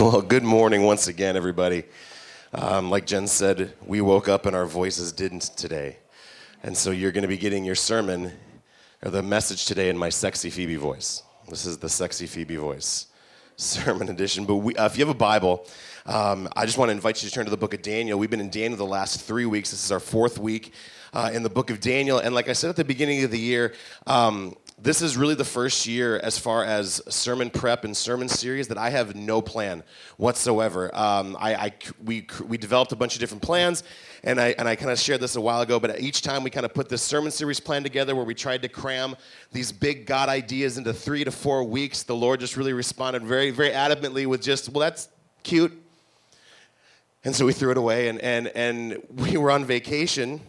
Well, good morning once again, everybody. Um, like Jen said, we woke up and our voices didn't today. And so you're going to be getting your sermon or the message today in my sexy Phoebe voice. This is the sexy Phoebe voice sermon edition. But we, uh, if you have a Bible, um, I just want to invite you to turn to the book of Daniel. We've been in Daniel the last three weeks. This is our fourth week uh, in the book of Daniel. And like I said at the beginning of the year, um, this is really the first year as far as sermon prep and sermon series that I have no plan whatsoever. Um, I, I, we, we developed a bunch of different plans, and I, and I kind of shared this a while ago, but each time we kind of put this sermon series plan together where we tried to cram these big God ideas into three to four weeks, the Lord just really responded very, very adamantly with just, well, that's cute. And so we threw it away, and, and, and we were on vacation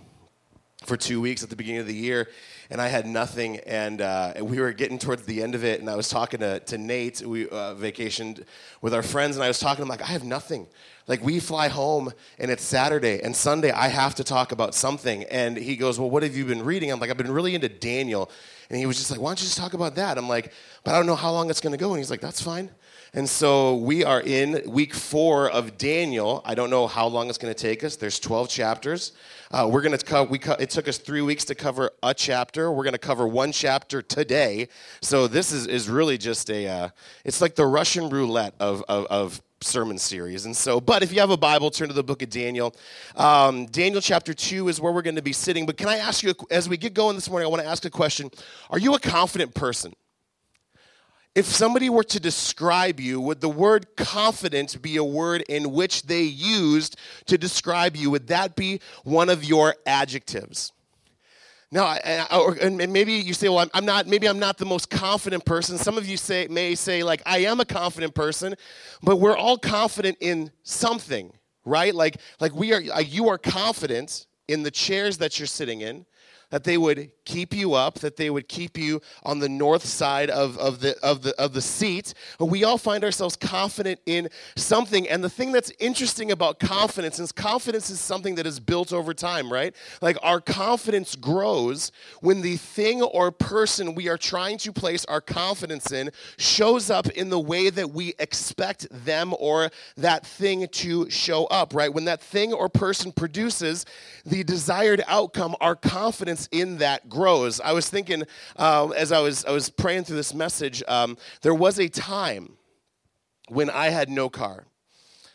for two weeks at the beginning of the year and I had nothing. And, uh, we were getting towards the end of it, and I was talking to, to Nate. We uh, vacationed with our friends, and I was talking to him like, I have nothing. Like, we fly home, and it's Saturday, and Sunday I have to talk about something. And he goes, Well, what have you been reading? I'm like, I've been really into Daniel. And he was just like, Why don't you just talk about that? I'm like, But I don't know how long it's to go. And he's like, That's fine. And so we are in week four of Daniel. I don't know how long it's going to take us. There's 12 chapters. Uh, we're going to co- we co- it took us three weeks to cover a chapter. We're going to cover one chapter today. So this is, is really just a, uh, it's like the Russian roulette of, of, of sermon series. And so, but if you have a Bible, turn to the book of Daniel. Um, Daniel chapter 2 is where we're going to be sitting. But can I ask you, as we get going this morning, I want to ask a question. Are you a confident person? If somebody were to describe you, would the word confidence be a word in which they used to describe you? Would that be one of your adjectives? Now, and maybe you say, well, I'm not, maybe I'm not the most confident person. Some of you say, may say, like, I am a confident person, but we're all confident in something, right? Like, like we are, you are confident in the chairs that you're sitting in that they would keep you up, that they would keep you on the north side of, of, the, of, the, of the seat. We all find ourselves confident in something. And the thing that's interesting about confidence is confidence is something that is built over time, right? Like our confidence grows when the thing or person we are trying to place our confidence in shows up in the way that we expect them or that thing to show up, right? When that thing or person produces the desired outcome, our confidence in that grows. I was thinking uh, as I was, I was praying through this message, um, there was a time when I had no car.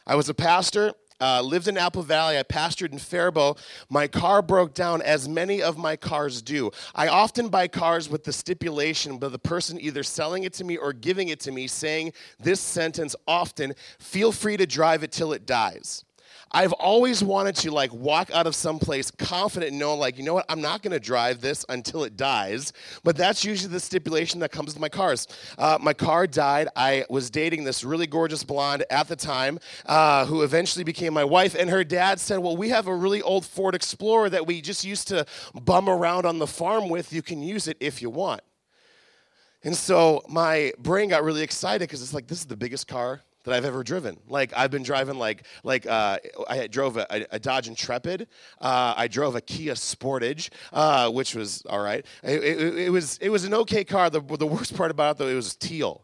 I was a pastor. Uh, lived in Apple Valley. I pastored in Faribault. My car broke down, as many of my cars do. I often buy cars with the stipulation of the person either selling it to me or giving it to me saying this sentence often feel free to drive it till it dies. I've always wanted to like walk out of some place confident and know like, you know what, I'm not gonna drive this until it dies. But that's usually the stipulation that comes with my cars. Uh, my car died. I was dating this really gorgeous blonde at the time uh, who eventually became my wife. And her dad said, Well, we have a really old Ford Explorer that we just used to bum around on the farm with. You can use it if you want. And so my brain got really excited because it's like, this is the biggest car that I've ever driven. Like I've been driving like like uh, I drove a, a, Dodge Intrepid. Uh, I drove a Kia Sportage, uh, which was all right. It, it, it, was it was an okay car. The the worst part about it though it was teal.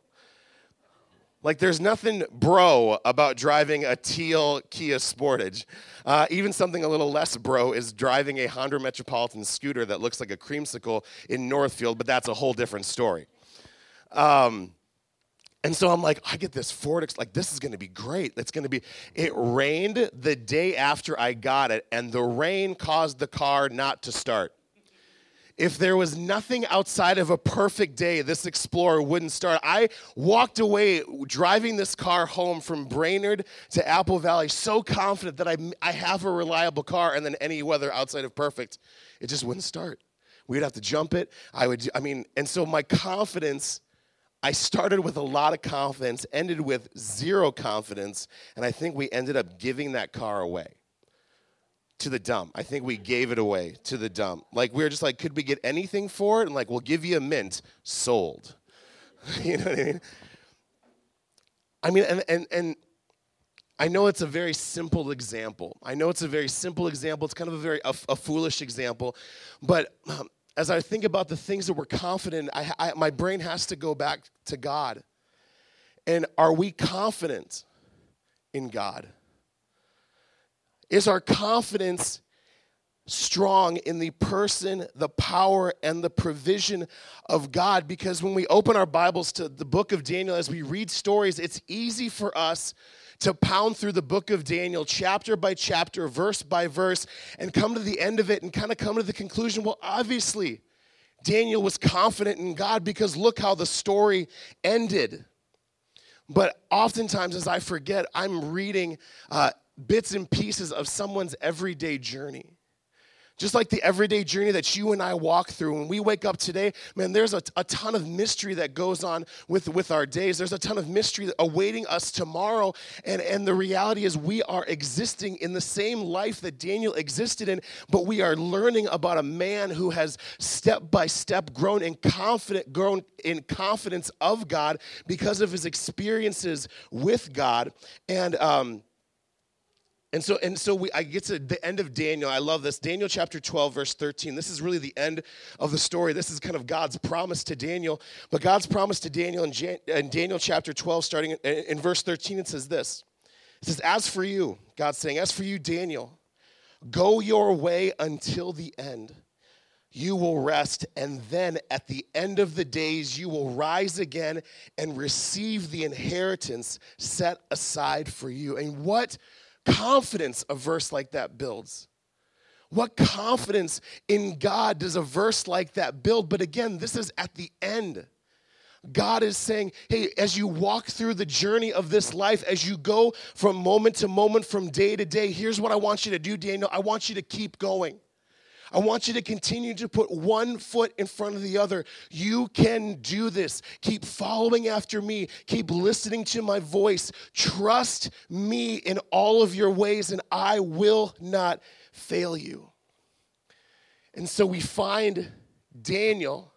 Like there's nothing bro about driving a teal Kia Sportage. Uh, even something a little less bro is driving a Honda Metropolitan scooter that looks like a creamsicle in Northfield, but that's a whole different story. Um, and so I'm like, I get this Ford, like, this is gonna be great. It's gonna be, it rained the day after I got it, and the rain caused the car not to start. If there was nothing outside of a perfect day, this Explorer wouldn't start. I walked away driving this car home from Brainerd to Apple Valley so confident that I, I have a reliable car, and then any weather outside of perfect, it just wouldn't start. We'd have to jump it. I would, I mean, and so my confidence I started with a lot of confidence, ended with zero confidence, and I think we ended up giving that car away to the dump. I think we gave it away to the dump. Like we were just like, could we get anything for it? And like, we'll give you a mint. Sold. you know what I mean? I mean, and and and I know it's a very simple example. I know it's a very simple example. It's kind of a very a, a foolish example, but um, as I think about the things that we're confident, I, I, my brain has to go back to God. And are we confident in God? Is our confidence strong in the person, the power, and the provision of God? Because when we open our Bibles to the book of Daniel, as we read stories, it's easy for us to pound through the book of Daniel chapter by chapter, verse by verse, and come to the end of it and kind of come to the conclusion well, obviously, Daniel was confident in God because look how the story ended. But oftentimes, as I forget, I'm reading uh, bits and pieces of someone's everyday journey. Just like the everyday journey that you and I walk through. When we wake up today, man, there's a, a ton of mystery that goes on with, with our days. There's a ton of mystery awaiting us tomorrow. And, and the reality is, we are existing in the same life that Daniel existed in, but we are learning about a man who has step by step grown in confident, grown in confidence of God because of his experiences with God. And um, and so, and so we, I get to the end of Daniel. I love this. Daniel chapter 12, verse 13. This is really the end of the story. This is kind of God's promise to Daniel. But God's promise to Daniel in, Jan, in Daniel chapter 12, starting in, in verse 13, it says this. It says, As for you, God's saying, As for you, Daniel, go your way until the end. You will rest, and then at the end of the days, you will rise again and receive the inheritance set aside for you. And what confidence a verse like that builds. What confidence in God does a verse like that build? But again, this is at the end. God is saying, hey, as you walk through the journey of this life, as you go from moment to moment, from day to day, here's what I want you to do, Daniel. I want you to keep going. I want you to continue to put one foot in front of the other. You can do this. Keep following after me. Keep listening to my voice. Trust me in all of your ways, and I will not fail you. And so we find Daniel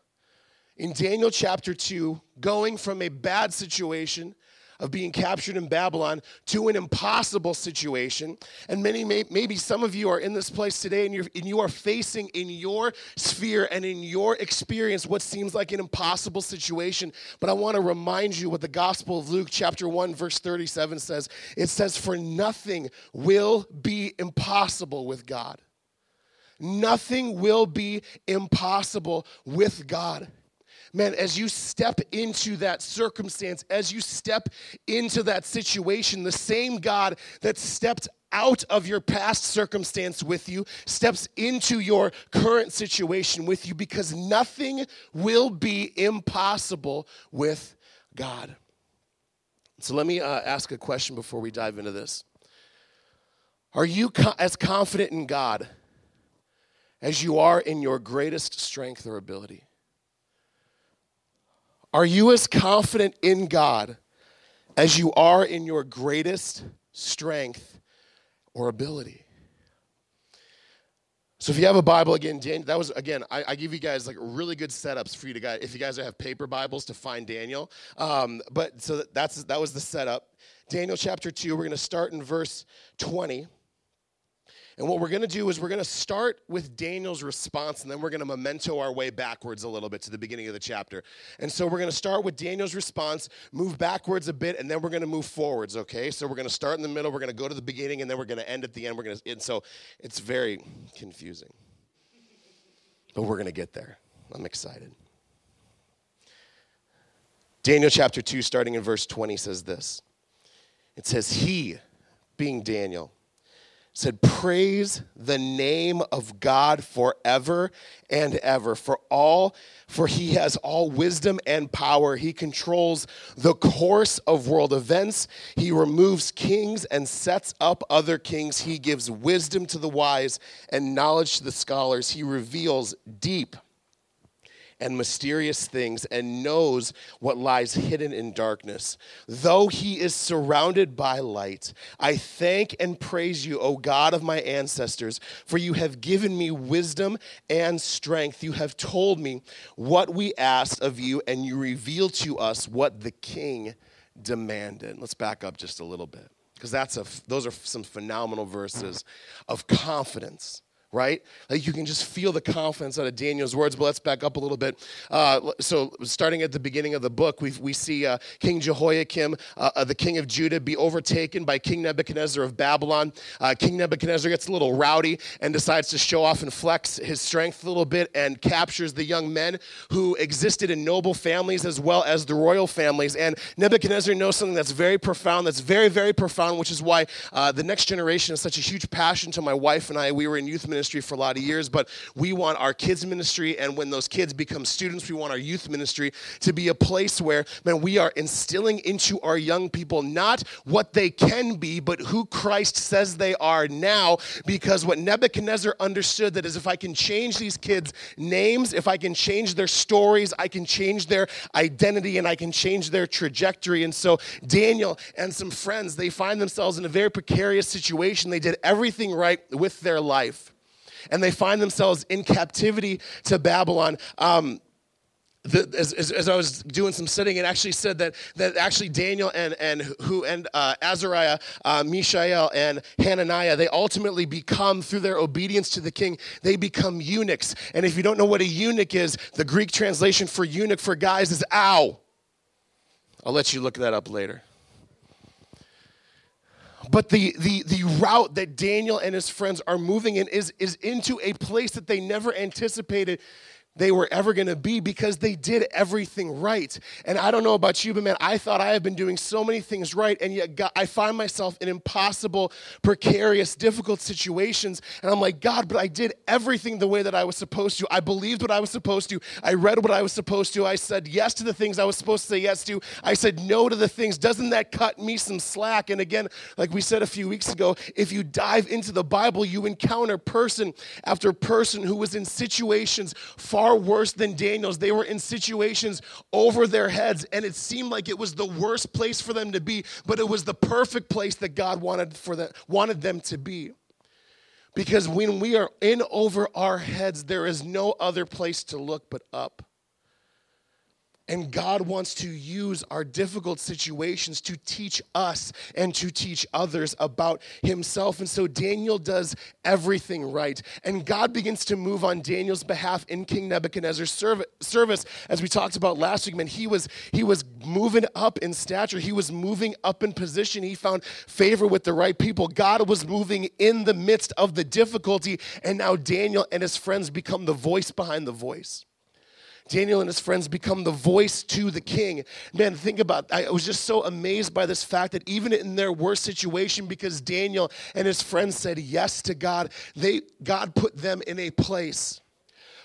in Daniel chapter 2 going from a bad situation of being captured in Babylon to an impossible situation. And many, may, maybe some of you are in this place today and, you're, and you are facing in your sphere and in your experience what seems like an impossible situation. But I want to remind you what the Gospel of Luke, chapter 1, verse 37 says. It says, For nothing will be impossible with God. Nothing will be impossible with God man, as you step into that circumstance, as you step into that situation, the same God that stepped out of your past circumstance with you steps into your current situation with you because nothing will be impossible with God. So let me uh, ask a question before we dive into this. Are you co- as confident in God as you are in your greatest strength or ability? Are you as confident in God as you are in your greatest strength or ability? So if you have a Bible again, that was again. I, I, give you guys like really good setups for you to guys. If you guys have paper Bibles to find Daniel, um, but so that's that was the setup. Daniel chapter two. We're going to start in verse twenty. And what we're going to do is we're going to start with Daniel's response, and then we're going to memento our way backwards a little bit to the beginning of the chapter. And so we're going to start with Daniel's response, move backwards a bit, and then we're going to move forwards, okay? So we're going to start in the middle, we're going to go to the beginning, and then we're going to end at the end. We're going to, and so it's very confusing. But we're going to get there. I'm excited. Daniel chapter 2, starting in verse 20, says this It says, He, being Daniel, said, Praise the name of God forever and ever. For all, for he has all wisdom and power. He controls the course of world events. He removes kings and sets up other kings. He gives wisdom to the wise and knowledge to the scholars. He reveals deep and mysterious things and knows what lies hidden in darkness. Though he is surrounded by light, I thank and praise you, O God of my ancestors, for you have given me wisdom and strength. You have told me what we asked of you, and you revealed to us what the king demanded. Let's back up just a little bit because that's a those are some phenomenal verses of confidence right? Like you can just feel the confidence out of Daniel's words. But let's back up a little bit. Uh, so, starting at the beginning of the book, we, we see uh, King Jehoiakim, uh, uh, the king of Judah, be overtaken by King Nebuchadnezzar of Babylon. Uh, king Nebuchadnezzar gets a little rowdy and decides to show off and flex his strength a little bit and captures the young men who existed in noble families as well as the royal families. And Nebuchadnezzar knows something that's very profound, that's very, very profound, which is why uh, the next generation is such a huge passion to my wife and I. We were in youth ministry ministry for a lot of years, but we want our kids' ministry, and when those kids become students, we want our youth ministry to be a place where, man, we are instilling into our young people not what they can be, but who Christ says they are now. Because what Nebuchadnezzar understood that is if I can change these kids' names, if I can change their stories, I can change their identity and I can change their trajectory. And so Daniel and some friends, they find themselves in a very precarious situation. They did everything right with their life and they find themselves in captivity to Babylon. Um, the, as, as, I was doing some studying, it actually said that, that actually Daniel and, and who and uh, Azariah, uh, Mishael, and Hananiah, they ultimately become through their obedience to the king, they become eunuchs. And if you don't know what a eunuch is, the Greek translation for eunuch for guys is ow. I'll let you look that up later. But the, the, the route that Daniel and his friends are moving in is, is into a place that they never anticipated they were ever going to be because they did everything right. And I don't know about you, but man, I thought I have been doing so many things right, and yet God, I find myself in impossible, precarious, difficult situations. And I'm like, God, but I did everything the way that I was supposed to. I believed what I was supposed to. I read what I was supposed to. I said yes to the things I was supposed to say yes to. I said no to the things. Doesn't that cut me some slack? And again, like we said a few weeks ago, if you dive into the Bible, you encounter person after person who was in situations far far worse than Daniel's. They were in situations over their heads, and it seemed like it was the worst place for them to be, but it was the perfect place that God wanted for them, wanted them to be. Because when we are in over our heads, there is no other place to look but up. And God wants to use our difficult situations to teach us and to teach others about Himself. And so Daniel does everything right. And God begins to move on Daniel's behalf in King Nebuchadnezzar's service. As we talked about last week, man, he was, he was moving up in stature, he was moving up in position. He found favor with the right people. God was moving in the midst of the difficulty. And now Daniel and his friends become the voice behind the voice. Daniel and his friends become the voice to the king. Man, think about I was just so amazed by this fact that even in their worst situation, because Daniel and his friends said yes to God, they God put them in a place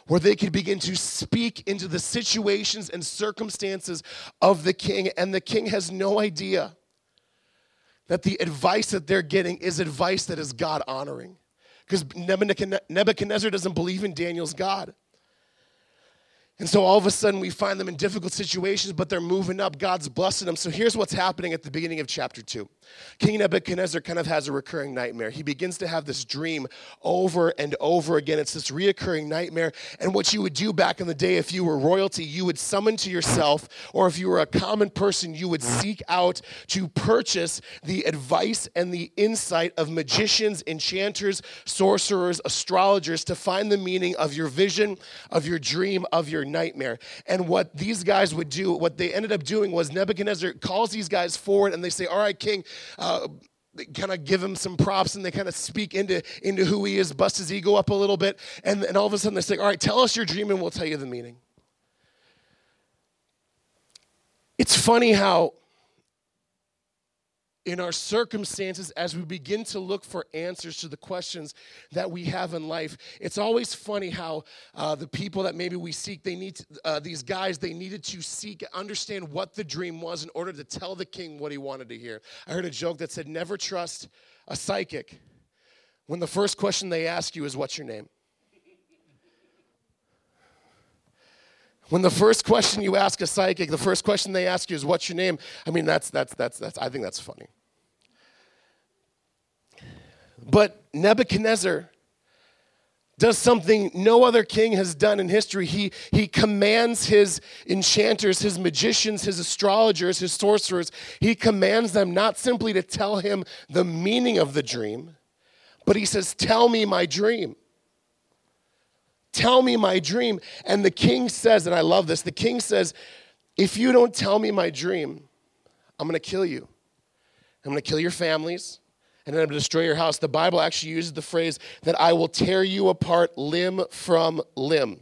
where they could begin to speak into the situations and circumstances of the king, and the king has no idea that the advice that they're getting is advice that is God honoring. Because Nebuchadnezzar doesn't believe in Daniel's God. And so all of a sudden we find them in difficult situations, but they're moving up. God's blessing them. So here's what's happening at the beginning of chapter two. King Nebuchadnezzar kind of has a recurring nightmare. He begins to have this dream over and over again. It's this reoccurring nightmare. And what you would do back in the day, if you were royalty, you would summon to yourself, or if you were a common person, you would seek out to purchase the advice and the insight of magicians, enchanters, sorcerers, astrologers to find the meaning of your vision, of your dream, of your nightmare. And what these guys would do, what they ended up doing was Nebuchadnezzar calls these guys forward and they say, All right, king, uh, kind of give him some props and they kind of speak into, into who he is, bust his ego up a little bit. And, and all of a sudden they say, All right, tell us your dream and we'll tell you the meaning. It's funny how in our circumstances as we begin to look for answers to the questions that we have in life it's always funny how uh, the people that maybe we seek they need to, uh, these guys they needed to seek understand what the dream was in order to tell the king what he wanted to hear i heard a joke that said never trust a psychic when the first question they ask you is what's your name When the first question you ask a psychic, the first question they ask you is, "What's your name?" I mean, that's that's that's that's. I think that's funny. But Nebuchadnezzar does something no other king has done in history. He, he commands his enchanters, his magicians, his astrologers, his sorcerers, he commands them not simply to tell him the meaning of the dream, but he says, Tell me my dream. tell me my dream. And the king says, and I love this the king says, If you don't tell me my dream, I'm going to kill you. I'm going to kill your families and I'm going to destroy your house. The Bible actually uses the phrase that I will tear you apart limb from limb.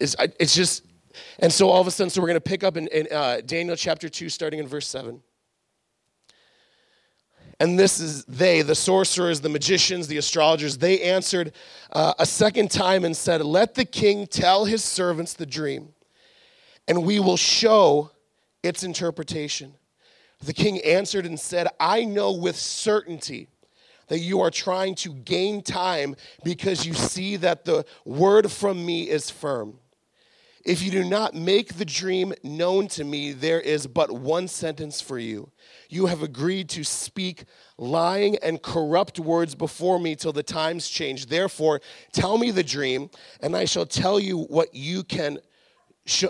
It's, it's just, and so all of a sudden, so we're going to pick up in, in uh, Daniel chapter 2, starting in verse 7. And this is they, the sorcerers, the magicians, the astrologers, they answered uh, a second time and said, Let the king tell his servants the dream, and we will show its interpretation. The king answered and said, I know with certainty that you are trying to gain time because you see that the word from me is firm. If you do not make the dream known to me, there is but one sentence for you. You have agreed to speak lying and corrupt words before me till the times change. Therefore, tell me the dream, and I shall tell you what you can,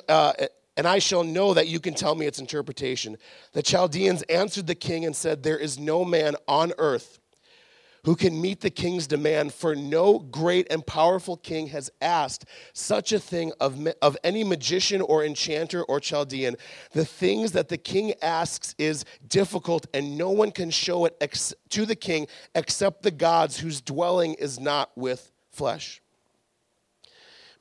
uh, and I shall know that you can tell me its interpretation. The Chaldeans answered the king and said, There is no man on earth who can meet the king's demand, for no great and powerful king has asked such a thing of, of any magician or enchanter or Chaldean. The things that the king asks is difficult, and no one can show it ex- to the king except the gods whose dwelling is not with flesh.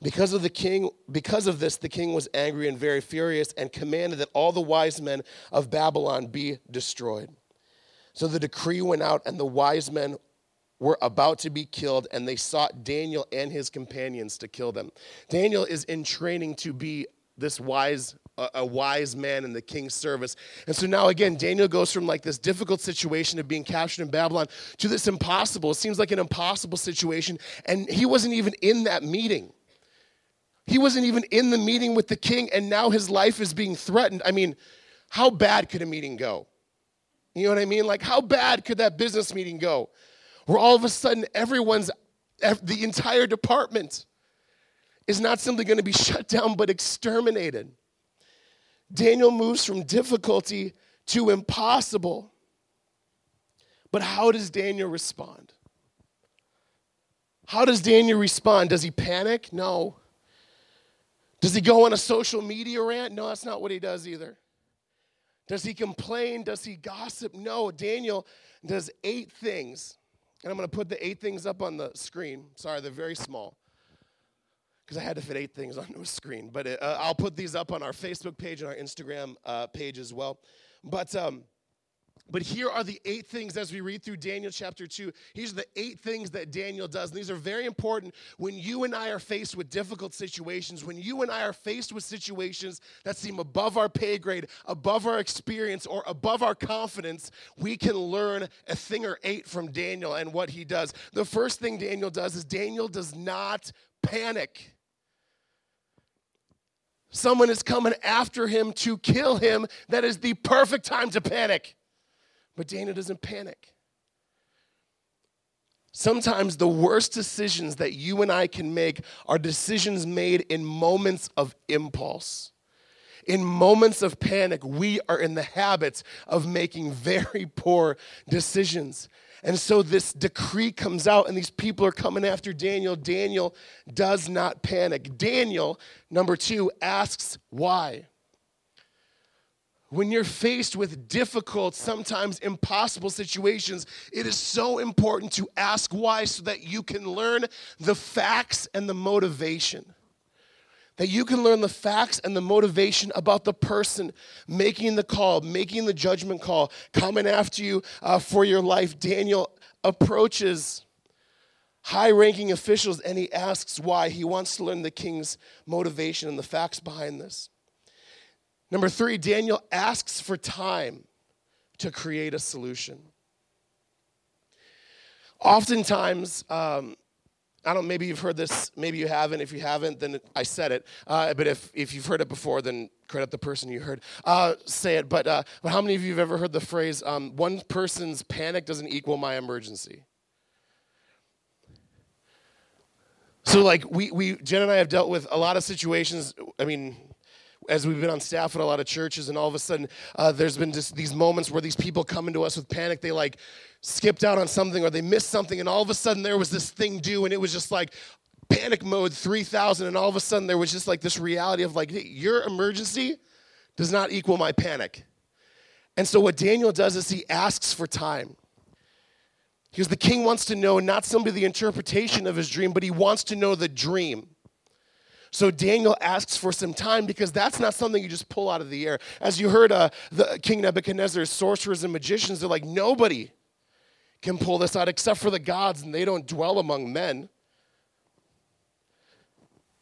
Because of the king, because of this, the king was angry and very furious and commanded that all the wise men of Babylon be destroyed. So the decree went out, and the wise men were about to be killed, and they sought Daniel and his companions to kill them. Daniel is in training to be this wise a, wise man in the king's service. And so now again, Daniel goes from like this difficult situation of being captured in Babylon to this impossible. It seems like an impossible situation, and he wasn't even in that meeting. He wasn't even in the meeting with the king, and now his life is being threatened. I mean, how bad could a meeting go? You know what I mean? Like, how bad could that business meeting go? where all of a sudden everyone's, the entire department is not simply going to be shut down, but exterminated. Daniel moves from difficulty to impossible. But how does Daniel respond? How does Daniel respond? Does he panic? No. Does he go on a social media rant? No, that's not what he does either. Does he complain? Does he gossip? No. Daniel does eight things and I'm going to put the eight things up on the screen. Sorry, they're very small because I had to fit eight things onto a screen. But it, uh, I'll put these up on our Facebook page and our Instagram uh, page as well. But um, but here are the eight things as we read through Daniel chapter 2. These are the eight things that Daniel does. And these are very important when you and I are faced with difficult situations, when you and I are faced with situations that seem above our pay grade, above our experience, or above our confidence. We can learn a thing or eight from Daniel and what he does. The first thing Daniel does is Daniel does not panic. Someone is coming after him to kill him. That is the perfect time to panic. But Daniel doesn't panic. Sometimes the worst decisions that you and I can make are decisions made in moments of impulse. In moments of panic, we are in the habits of making very poor decisions. And so this decree comes out, and these people are coming after Daniel. Daniel does not panic. Daniel, number two, asks why. When you're faced with difficult, sometimes impossible situations, it is so important to ask why so that you can learn the facts and the motivation. That you can learn the facts and the motivation about the person making the call, making the judgment call, coming after you uh, for your life. Daniel approaches high ranking officials and he asks why. He wants to learn the king's motivation and the facts behind this. Number three, Daniel asks for time to create a solution. Oftentimes, um, I don't maybe you've heard this, maybe you haven't. If you haven't, then I said it. Uh, but if, if you've heard it before, then credit the person you heard uh, say it. But, uh, but how many of you have ever heard the phrase, um, one person's panic doesn't equal my emergency? So, like, we, we, Jen and I have dealt with a lot of situations. I mean, as we've been on staff at a lot of churches, and all of a sudden uh, there's been just these moments where these people come into us with panic. They like skipped out on something or they missed something, and all of a sudden there was this thing due, and it was just like panic mode 3000, and all of a sudden there was just like this reality of like, your emergency does not equal my panic. And so what Daniel does is he asks for time. Because the king wants to know not simply the interpretation of his dream, but he wants to know the dream. So Daniel asks for some time because that's not something you just pull out of the air. As you heard, uh, the King Nebuchadnezzar's sorcerers and magicians, they're like, nobody can pull this out except for the gods, and they don't dwell among men.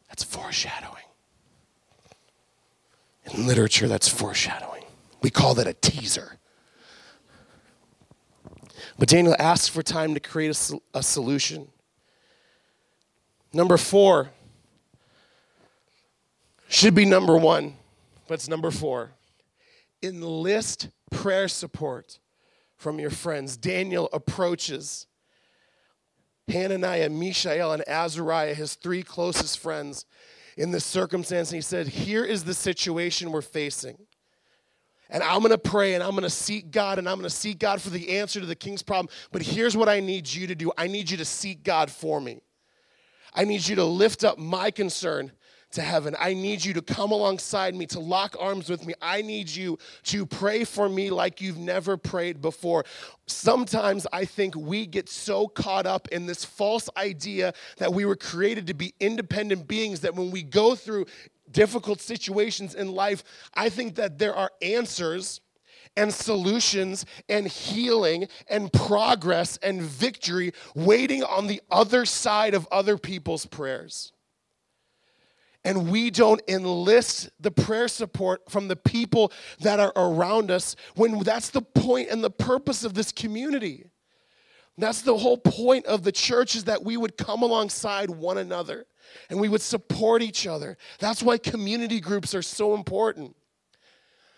That's foreshadowing. In literature, that's foreshadowing. We call that a teaser. But Daniel asks for time to create a, a solution. Number four should be number one, but it's number four. Enlist prayer support from your friends. Daniel approaches Hananiah, Mishael, and Azariah, his three closest friends, in this circumstance, and he said, Here is the situation we're facing. And I'm gonna pray and I'm gonna seek God and I'm gonna seek God for the answer to the king's problem. But here's what I need you to do I need you to seek God for me. I need you to lift up my concern to heaven. I need you to come alongside me, to lock arms with me. I need you to pray for me like you've never prayed before. Sometimes I think we get so caught up in this false idea that we were created to be independent beings that when we go through difficult situations in life, I think that there are answers and solutions and healing and progress and victory waiting on the other side of other people's prayers and we don't enlist the prayer support from the people that are around us when that's the point and the purpose of this community. That's the whole point of the church is that we would come alongside one another and we would support each other. That's why community groups are so important.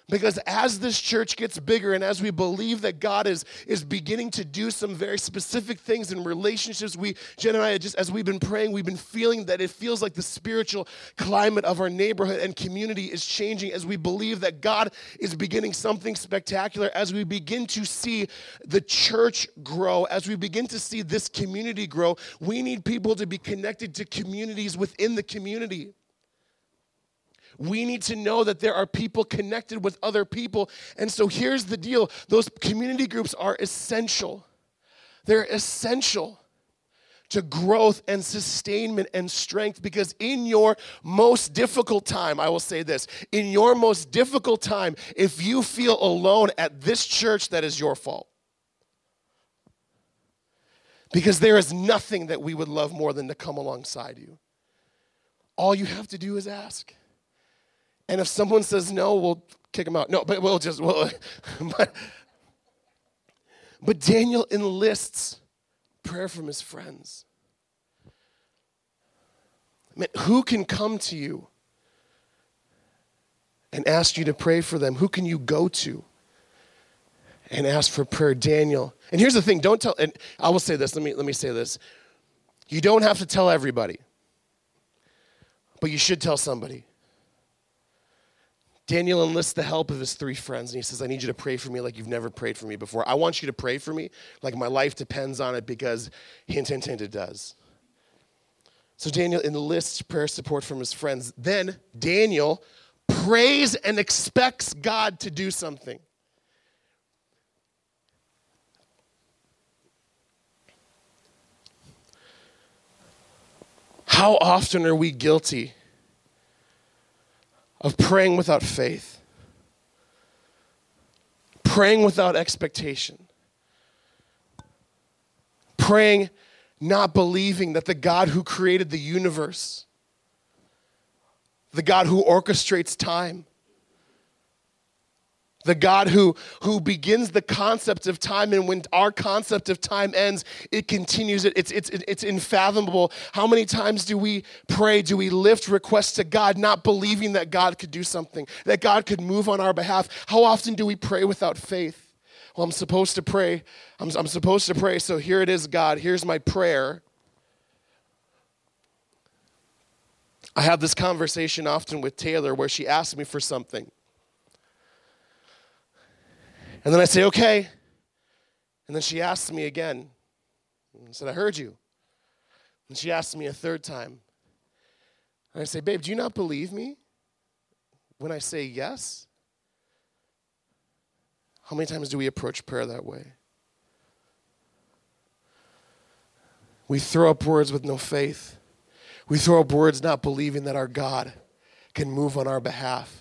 Because as this church gets bigger and as we believe that God is, is beginning to do some very specific things in relationships, we, Jen and I, just as we've been praying, we've been feeling that it feels like the spiritual climate of our neighborhood and community is changing as we believe that God is beginning something spectacular, as we begin to see the church grow, as we begin to see this community grow. We need people to be connected to communities within the community. We need to know that there are people connected with other people. And so here's the deal those community groups are essential. They're essential to growth and sustainment and strength because in your most difficult time, I will say this in your most difficult time, if you feel alone at this church, that is your fault. Because there is nothing that we would love more than to come alongside you. All you have to do is ask. And if someone says no, we'll kick them out. No, but we'll just, we'll, but, but Daniel enlists prayer from his friends. I mean, who can come to you and ask you to pray for them? Who can you go to and ask for prayer? Daniel. And here's the thing don't tell, and I will say this, let me, let me say this. You don't have to tell everybody, but you should tell somebody. Daniel enlists the help of his three friends and he says, I need you to pray for me like you've never prayed for me before. I want you to pray for me like my life depends on it because hint, hint, hint, it does. So Daniel enlists prayer support from his friends. Then Daniel prays and expects God to do something. How often are we guilty of praying without faith, praying without expectation, praying not believing that the God who created the universe, the God who orchestrates time, the God who, who begins the concept of time, and when our concept of time ends, it continues. it. It's, it's, it's unfathomable. How many times do we pray, do we lift requests to God, not believing that God could do something, that God could move on our behalf? How often do we pray without faith? Well, I'm supposed to pray. I'm, I'm supposed to pray, so here it is, God. Here's my prayer. I have this conversation often with Taylor where she asks me for something. And then I say, okay. And then she asks me again. I said, I heard you. And she asks me a third time. And I say, babe, do you not believe me when I say yes? How many times do we approach prayer that way? We throw up words with no faith. We throw up words not believing that our God can move on our behalf.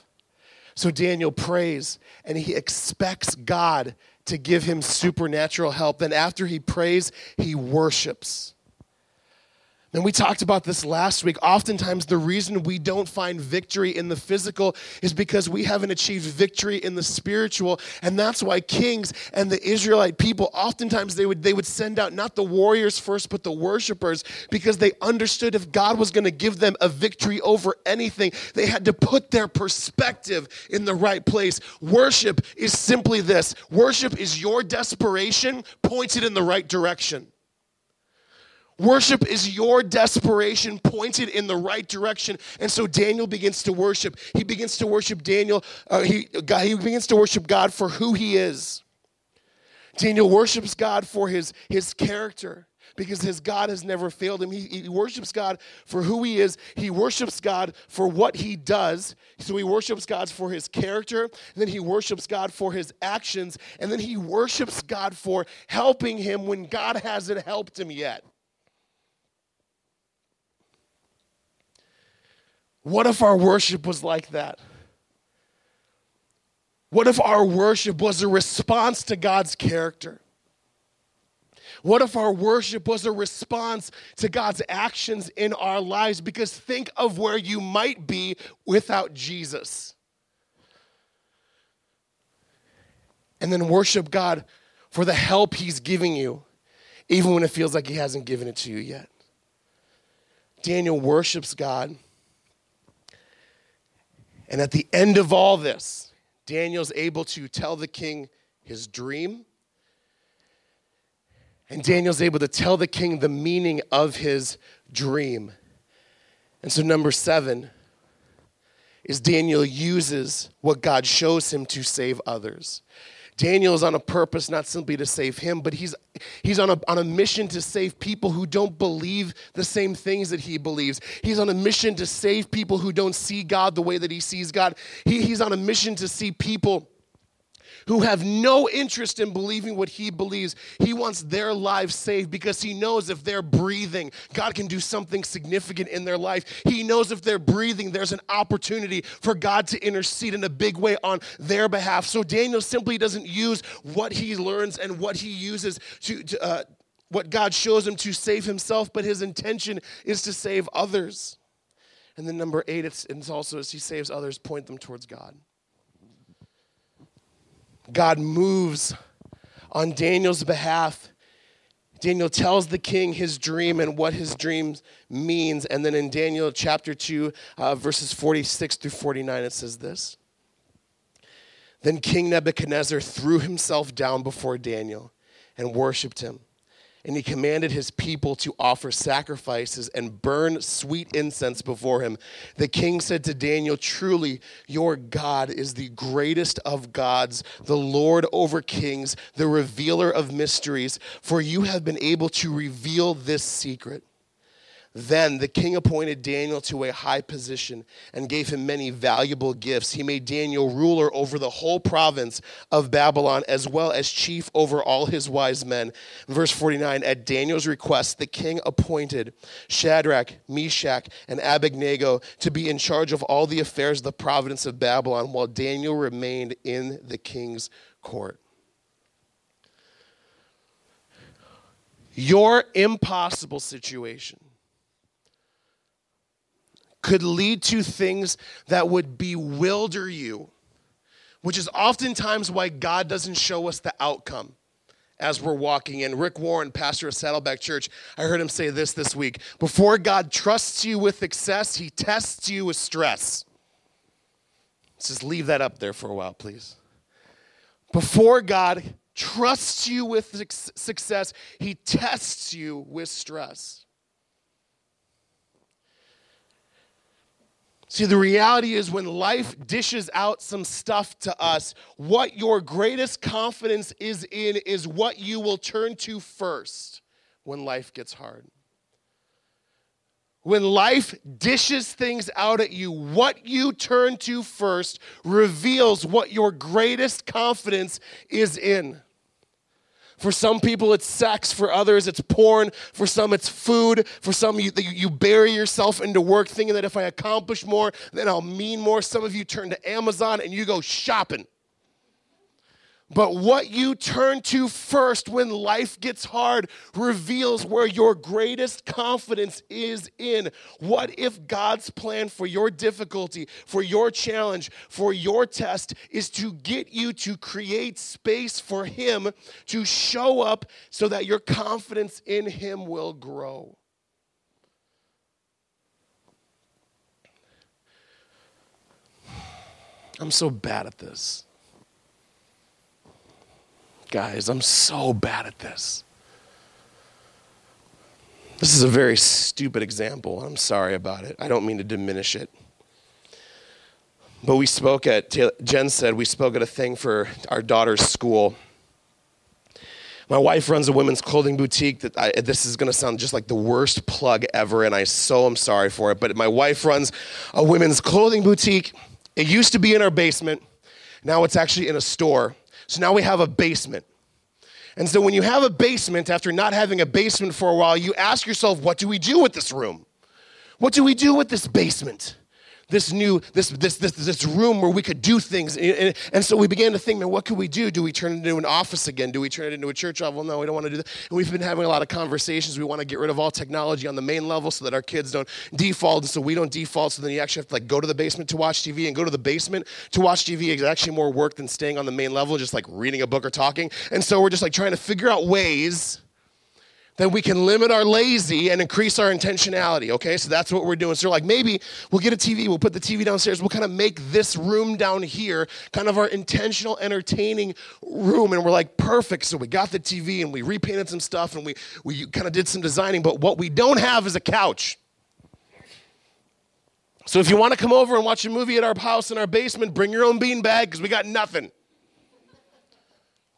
So Daniel prays and he expects God to give him supernatural help. Then, after he prays, he worships. And we talked about this last week. Oftentimes, the reason we don't find victory in the physical is because we haven't achieved victory in the spiritual. And that's why kings and the Israelite people, oftentimes, they would, they would send out not the warriors first, but the worshipers, because they understood if God was going to give them a victory over anything, they had to put their perspective in the right place. Worship is simply this worship is your desperation pointed in the right direction. Worship is your desperation pointed in the right direction. And so Daniel begins to worship. He begins to worship Daniel. Uh, he, God, he begins to worship God for who he is. Daniel worships God for his, his character because his God has never failed him. He, he, worships God for who he is. He worships God for what he does. So he worships God for his character, then he worships God for his actions, and then he worships God for helping him when God hasn't helped him yet. What if our worship was like that? What if our worship was a response to God's character? What if our worship was a response to God's actions in our lives? Because think of where you might be without Jesus. And then worship God for the help He's giving you, even when it feels like He hasn't given it to you yet. Daniel worships God and at the end of all this, Daniel's able to tell the king his dream. And Daniel's able to tell the king the meaning of his dream. And so, number seven is Daniel uses what God shows him to save others. Daniel is on a purpose not simply to save him, but he's, he's on, a, on a mission to save people who don't believe the same things that he believes. He's on a mission to save people who don't see God the way that he sees God. He, he's on a mission to see people who have no interest in believing what he believes. He wants their lives saved because he knows if they're breathing, God can do something significant in their life. He knows if they're breathing, there's an opportunity for God to intercede in a big way on their behalf. So Daniel simply doesn't use what he learns and what he uses to, to uh, what God shows him to save himself, but his intention is to save others. And then number eight, it's, it's also as he saves others, point them towards God. God moves on Daniel's behalf. Daniel tells the king his dream and what his dream means. And then in Daniel chapter 2, uh, verses 46 through 49, it says this Then King Nebuchadnezzar threw himself down before Daniel and worshiped him and he commanded his people to offer sacrifices and burn sweet incense before him. The king said to Daniel, Truly, your God is the greatest of gods, the Lord over kings, the revealer of mysteries, for you have been able to reveal this secret. Then the king appointed Daniel to a high position and gave him many valuable gifts. He made Daniel ruler over the whole province of Babylon, as well as chief over all his wise men. Verse 49 At Daniel's request, the king appointed Shadrach, Meshach, and Abednego to be in charge of all the affairs of the province of Babylon, while Daniel remained in the king's court. Your impossible situation could lead to things that would bewilder you, which is oftentimes why God doesn't show us the outcome as we're walking in. Rick Warren, pastor of Saddleback Church, I heard him say this this week. Before God trusts you with success, he tests you with stress. Let's just leave that up there for a while, please. Before God trusts you with success, he tests you with stress. See, the reality is when life dishes out some stuff to us, what your greatest confidence is in is what you will turn to first when life gets hard. When life dishes things out at you, what you turn to first reveals what your greatest confidence is in. For some people, it's sex. For others, it's porn. For some, it's food. For some, you, you bury yourself into work thinking that if I accomplish more, then I'll mean more. Some of you turn to Amazon and you go shopping. But what you turn to first when life gets hard reveals where your greatest confidence is in. What if God's plan for your difficulty, for your challenge, for your test is to get you to create space for Him to show up so that your confidence in Him will grow? I'm so bad at this. Guys, I'm so bad at this. This is a very stupid example. I'm sorry about it. I don't mean to diminish it. But we spoke at, Jen said, we spoke at a thing for our daughter's school. My wife runs a women's clothing boutique that I, this is going to sound just like the worst plug ever, and I so am sorry for it. But my wife runs a women's clothing boutique. It used to be in our basement. Now it's actually in a store. So now we have a basement. And so when you have a basement, after not having a basement for a while, you ask yourself, what do we do with this room? What do we do with this basement? This new this this this this room where we could do things. And, and, so we began to think man what could we do? Do we turn it into an office again? Do we turn it into a church? Office well no we don't want to do that. And we've been having a lot of conversations. We want to get rid of all technology on the main level so that our kids don't default. And so we don't default. So then you actually have to like go to the basement to watch tv and go to the basement to watch tv is actually more work than staying on the main level just like reading a book or talking. And so we're just like trying to figure out ways then we can limit our lazy and increase our intentionality. Okay, so that's what we're doing. So, like, maybe we'll get a TV, we'll put the TV downstairs, we'll kind of make this room down here kind of our intentional, entertaining room. And we're like, perfect. So, we got the TV and we repainted some stuff and we, we kind of did some designing. But what we don't have is a couch. So, if you want to come over and watch a movie at our house in our basement, bring your own beanbag because we got nothing.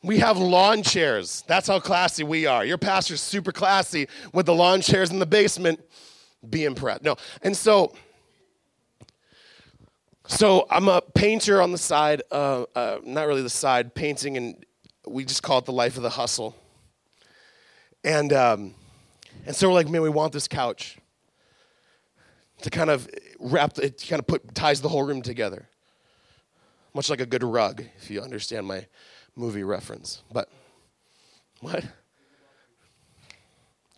We have lawn chairs. That's how classy we are. Your pastor's super classy with the lawn chairs in the basement. Be impressed. No. And so, so I'm a painter on the side, uh, uh, not really the side, painting, and we just call it the life of the hustle. And, um, and so we're like, man, we want this couch to kind of wrap, it kind of put, ties the whole room together. Much like a good rug, if you understand my movie reference. But what? You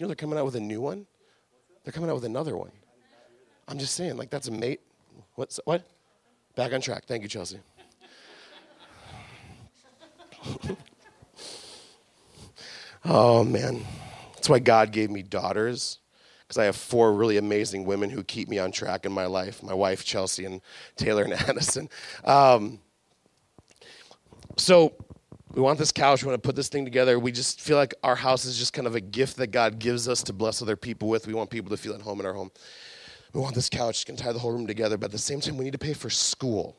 know they're coming out with a new one? They're coming out with another one. I'm just saying, like that's a mate. What's what? Back on track. Thank you, Chelsea. oh man. That's why God gave me daughters. Because I have four really amazing women who keep me on track in my life. My wife, Chelsea, and Taylor and Addison. Um, so we want this couch. We want to put this thing together. We just feel like our house is just kind of a gift that God gives us to bless other people with. We want people to feel at home in our home. We want this couch to tie the whole room together, but at the same time, we need to pay for school.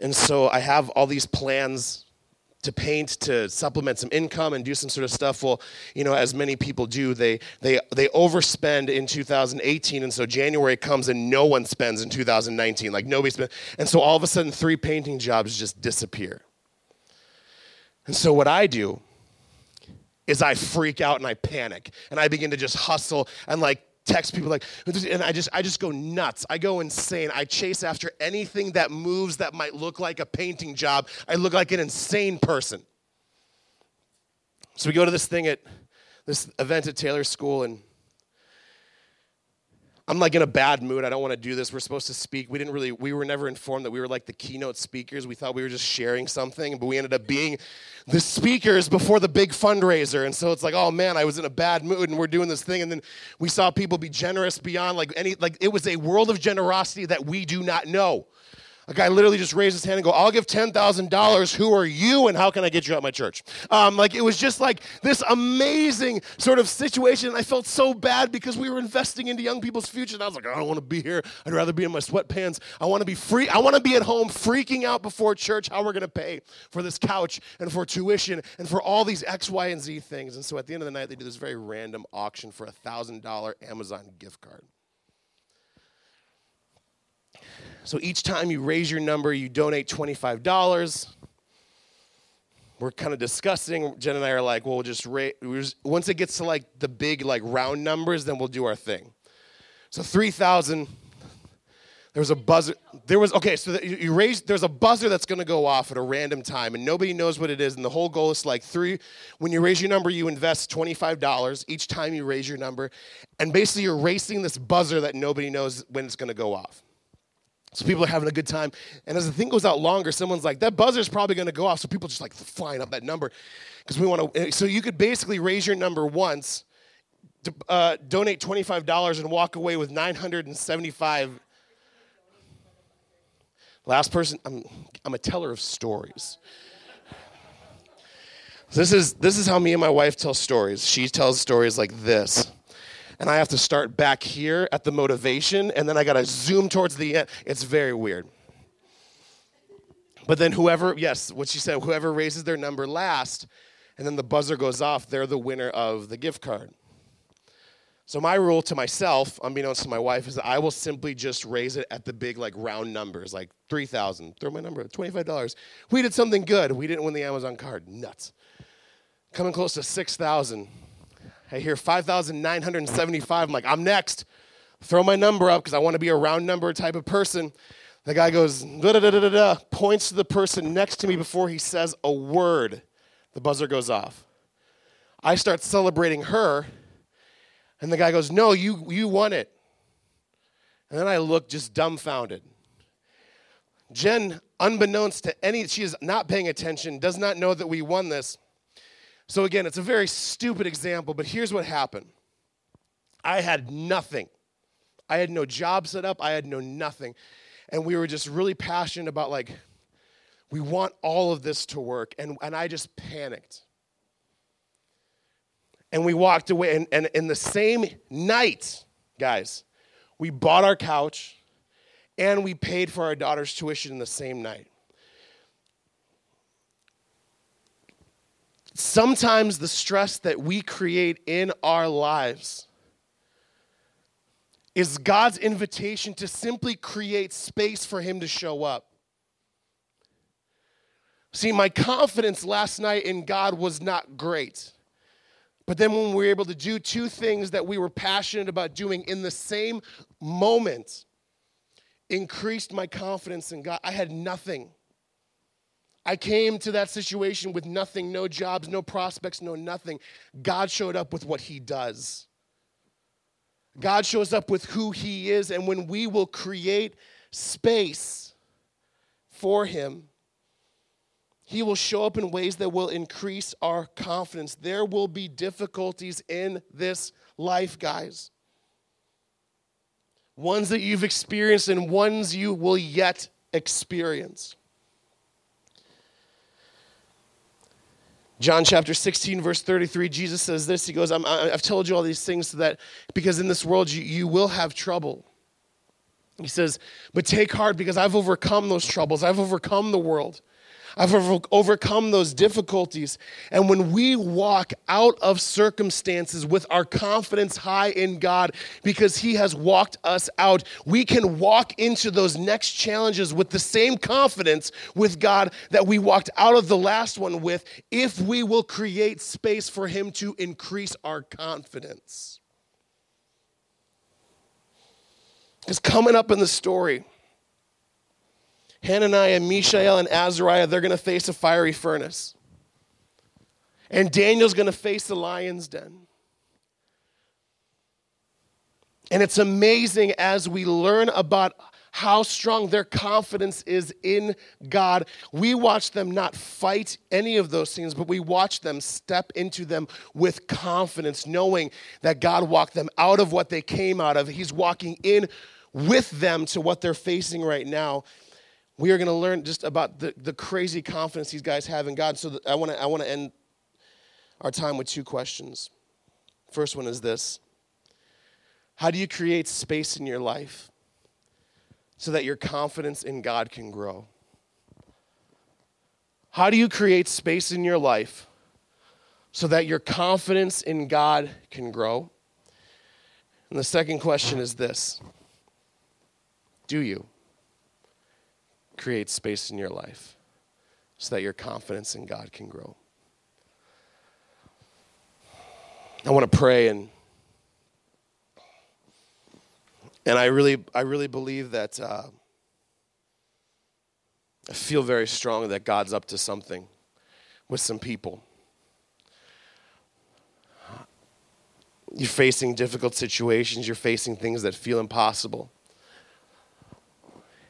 And so I have all these plans to paint to supplement some income and do some sort of stuff well you know as many people do they they they overspend in 2018 and so january comes and no one spends in 2019 like nobody spends and so all of a sudden three painting jobs just disappear and so what I do is I freak out and I panic and I begin to just hustle and like text people like and I just I just go nuts. I go insane. I chase after anything that moves that might look like a painting job. I look like an insane person. So we go to this thing at this event at Taylor School and I'm like in a bad mood. I don't want to do this. We're supposed to speak. We didn't really, we were never informed that we were like the keynote speakers. We thought we were just sharing something, but we ended up being the speakers before the big fundraiser. And so it's like, oh man, I was in a bad mood and we're doing this thing. And then we saw people be generous beyond like any, like it was a world of generosity that we do not know. A guy literally just raised his hand and go, I'll give $10,000. Who are you and how can I get you out my church? Um, like it was just like this amazing sort of situation. And I felt so bad because we were investing into young people's future. And I was like, I don't want to be here. I'd rather be in my sweatpants. I want to be free. I want to be at home freaking out before church how we're going to pay for this couch and for tuition and for all these X, Y, and Z things. And so at the end of the night, they do this very random auction for a $1,000 Amazon gift card. So each time you raise your number, you donate $25. We're kind of discussing. Jen and I are like, well, we'll just raise, once it gets to like the big, like round numbers, then we'll do our thing. So 3,000. There was a buzzer. There was, okay, so you raise, there's a buzzer that's going to go off at a random time, and nobody knows what it is. And the whole goal is like three, when you raise your number, you invest $25 each time you raise your number. And basically, you're racing this buzzer that nobody knows when it's going to go off. So people are having a good time. And as the thing goes out longer, someone's like, that buzzer's probably going to go off. So people just like flying up that number because we want to. So you could basically raise your number once, uh, donate $25 and walk away with 975. Last person, I'm, I'm a teller of stories. This is, this is how me and my wife tell stories. She tells stories like this and I have to start back here at the motivation, and then I got to zoom towards the end. It's very weird. But then whoever, yes, what she said, whoever raises their number last, and then the buzzer goes off, they're the winner of the gift card. So my rule to myself, unbeknownst to my wife, is that I will simply just raise it at the big like round numbers, like 3,000. Throw my number, $25. We did something good. We didn't win the Amazon card. Nuts. Coming close to 6,000. I hear 5,975. I'm like, I'm next. Throw my number up because I want to be a round number type of person. The guy goes, da da da da da, points to the person next to me before he says a word. The buzzer goes off. I start celebrating her, and the guy goes, No, you, you won it. And then I look just dumbfounded. Jen, unbeknownst to any, she is not paying attention, does not know that we won this. So, again, it's a very stupid example, but here's what happened I had nothing. I had no job set up, I had no nothing. And we were just really passionate about, like, we want all of this to work. And, and I just panicked. And we walked away. And, and in the same night, guys, we bought our couch and we paid for our daughter's tuition in the same night. Sometimes the stress that we create in our lives is God's invitation to simply create space for Him to show up. See, my confidence last night in God was not great. But then when we were able to do two things that we were passionate about doing in the same moment, increased my confidence in God. I had nothing. I came to that situation with nothing, no jobs, no prospects, no nothing. God showed up with what He does. God shows up with who He is, and when we will create space for Him, He will show up in ways that will increase our confidence. There will be difficulties in this life, guys. Ones that you've experienced and ones you will yet experience. John chapter 16, verse 33, Jesus says this. He goes, i have told you all these things so that because in this world you, you will have trouble. He says, but take heart because I've overcome those troubles. I've overcome the world. I've overcome those difficulties. And when we walk out of circumstances with our confidence high in God because He has walked us out, we can walk into those next challenges with the same confidence with God that we walked out of the last one with if we will create space for Him to increase our confidence. Because coming up in the story, Hananiah, Mishael, and Azariah, they're going to face a fiery furnace. And Daniel's going to face the lion's den. And it's amazing as we learn about how strong their confidence is in God. We watch them not fight any of those things, but we watch them step into them with confidence, knowing that God walked them out of what they came out of. He's walking in with them to what they're facing right now we are going to learn just about the, the crazy confidence these guys have in God. So I want to I want to end our time with two questions. First one is this How do you create space in your life so that your confidence in God can grow? How do you create space in your life so that your confidence in God can grow? And the second question is this Do you create space in your life so that your confidence in God can grow? I want to pray and and I really I really believe that uh, I feel very strongly that God's up to something with some people. You're facing difficult situations, you're facing things that feel impossible.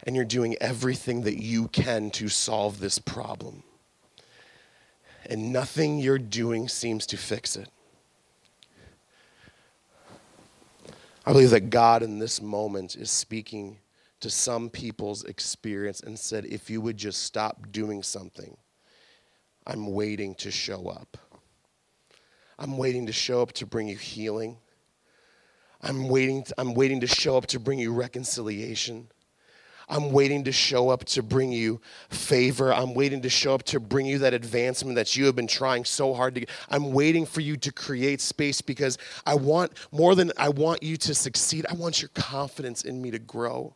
And you're doing everything that you can to solve this problem. And nothing you're doing seems to fix it. I believe that God in this moment is speaking to some people's experience and said, if you would just stop doing something, I'm waiting to show up. I'm waiting to show up to bring you healing. I'm waiting, to, I'm waiting to show up to bring you reconciliation. I'm waiting to show up to bring you favor. I'm waiting to show up to bring you that advancement that you have been trying so hard to get. I'm waiting for you to create space because I want more than I want you to succeed. I want your confidence in me to grow.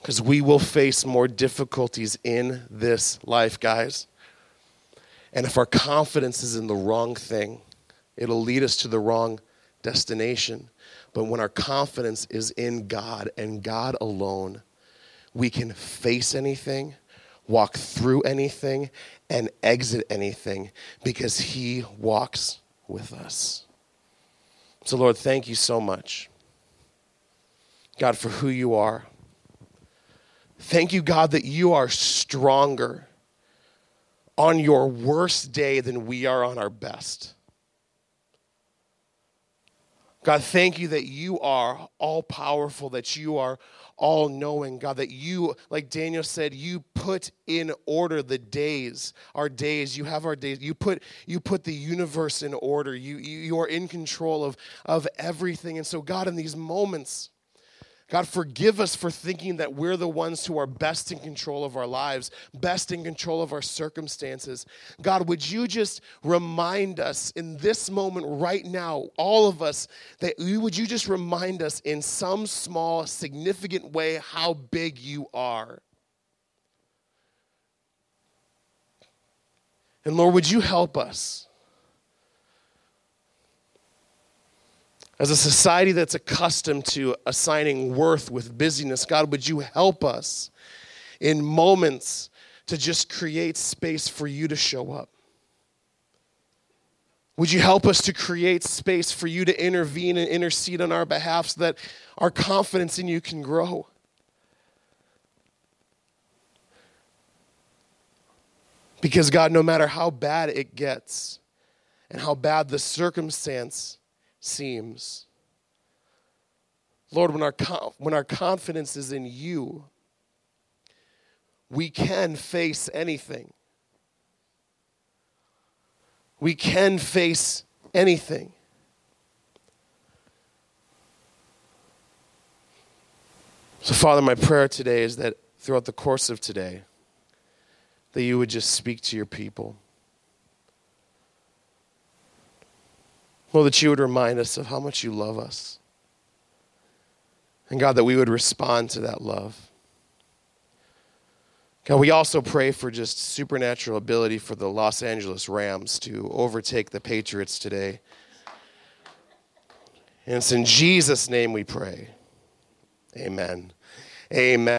Because we will face more difficulties in this life, guys. And if our confidence is in the wrong thing, it'll lead us to the wrong destination. But when our confidence is in God and God alone, we can face anything, walk through anything, and exit anything because He walks with us. So, Lord, thank you so much, God, for who you are. Thank you, God, that you are stronger on your worst day than we are on our best. God, thank you that you are all powerful, that you are all knowing. God, that you, like Daniel said, you put in order the days, our days. You have our days. You put, you put the universe in order. You, you, you are in control of, of everything. And so, God, in these moments, God, forgive us for thinking that we're the ones who are best in control of our lives, best in control of our circumstances. God, would you just remind us in this moment right now, all of us, that you, would you just remind us in some small, significant way how big you are? And Lord, would you help us? As a society that's accustomed to assigning worth with busyness, God, would you help us in moments to just create space for you to show up? Would you help us to create space for you to intervene and intercede on our behalf so that our confidence in you can grow? Because, God, no matter how bad it gets and how bad the circumstance, seems. Lord, when our, when our confidence is in you, we can face anything. We can face anything. So, Father, my prayer today is that throughout the course of today, that you would just speak to your people. Lord, that you would remind us of how much you love us. And God, that we would respond to that love. God, we also pray for just supernatural ability for the Los Angeles Rams to overtake the Patriots today. And it's in Jesus' name we pray. Amen. Amen.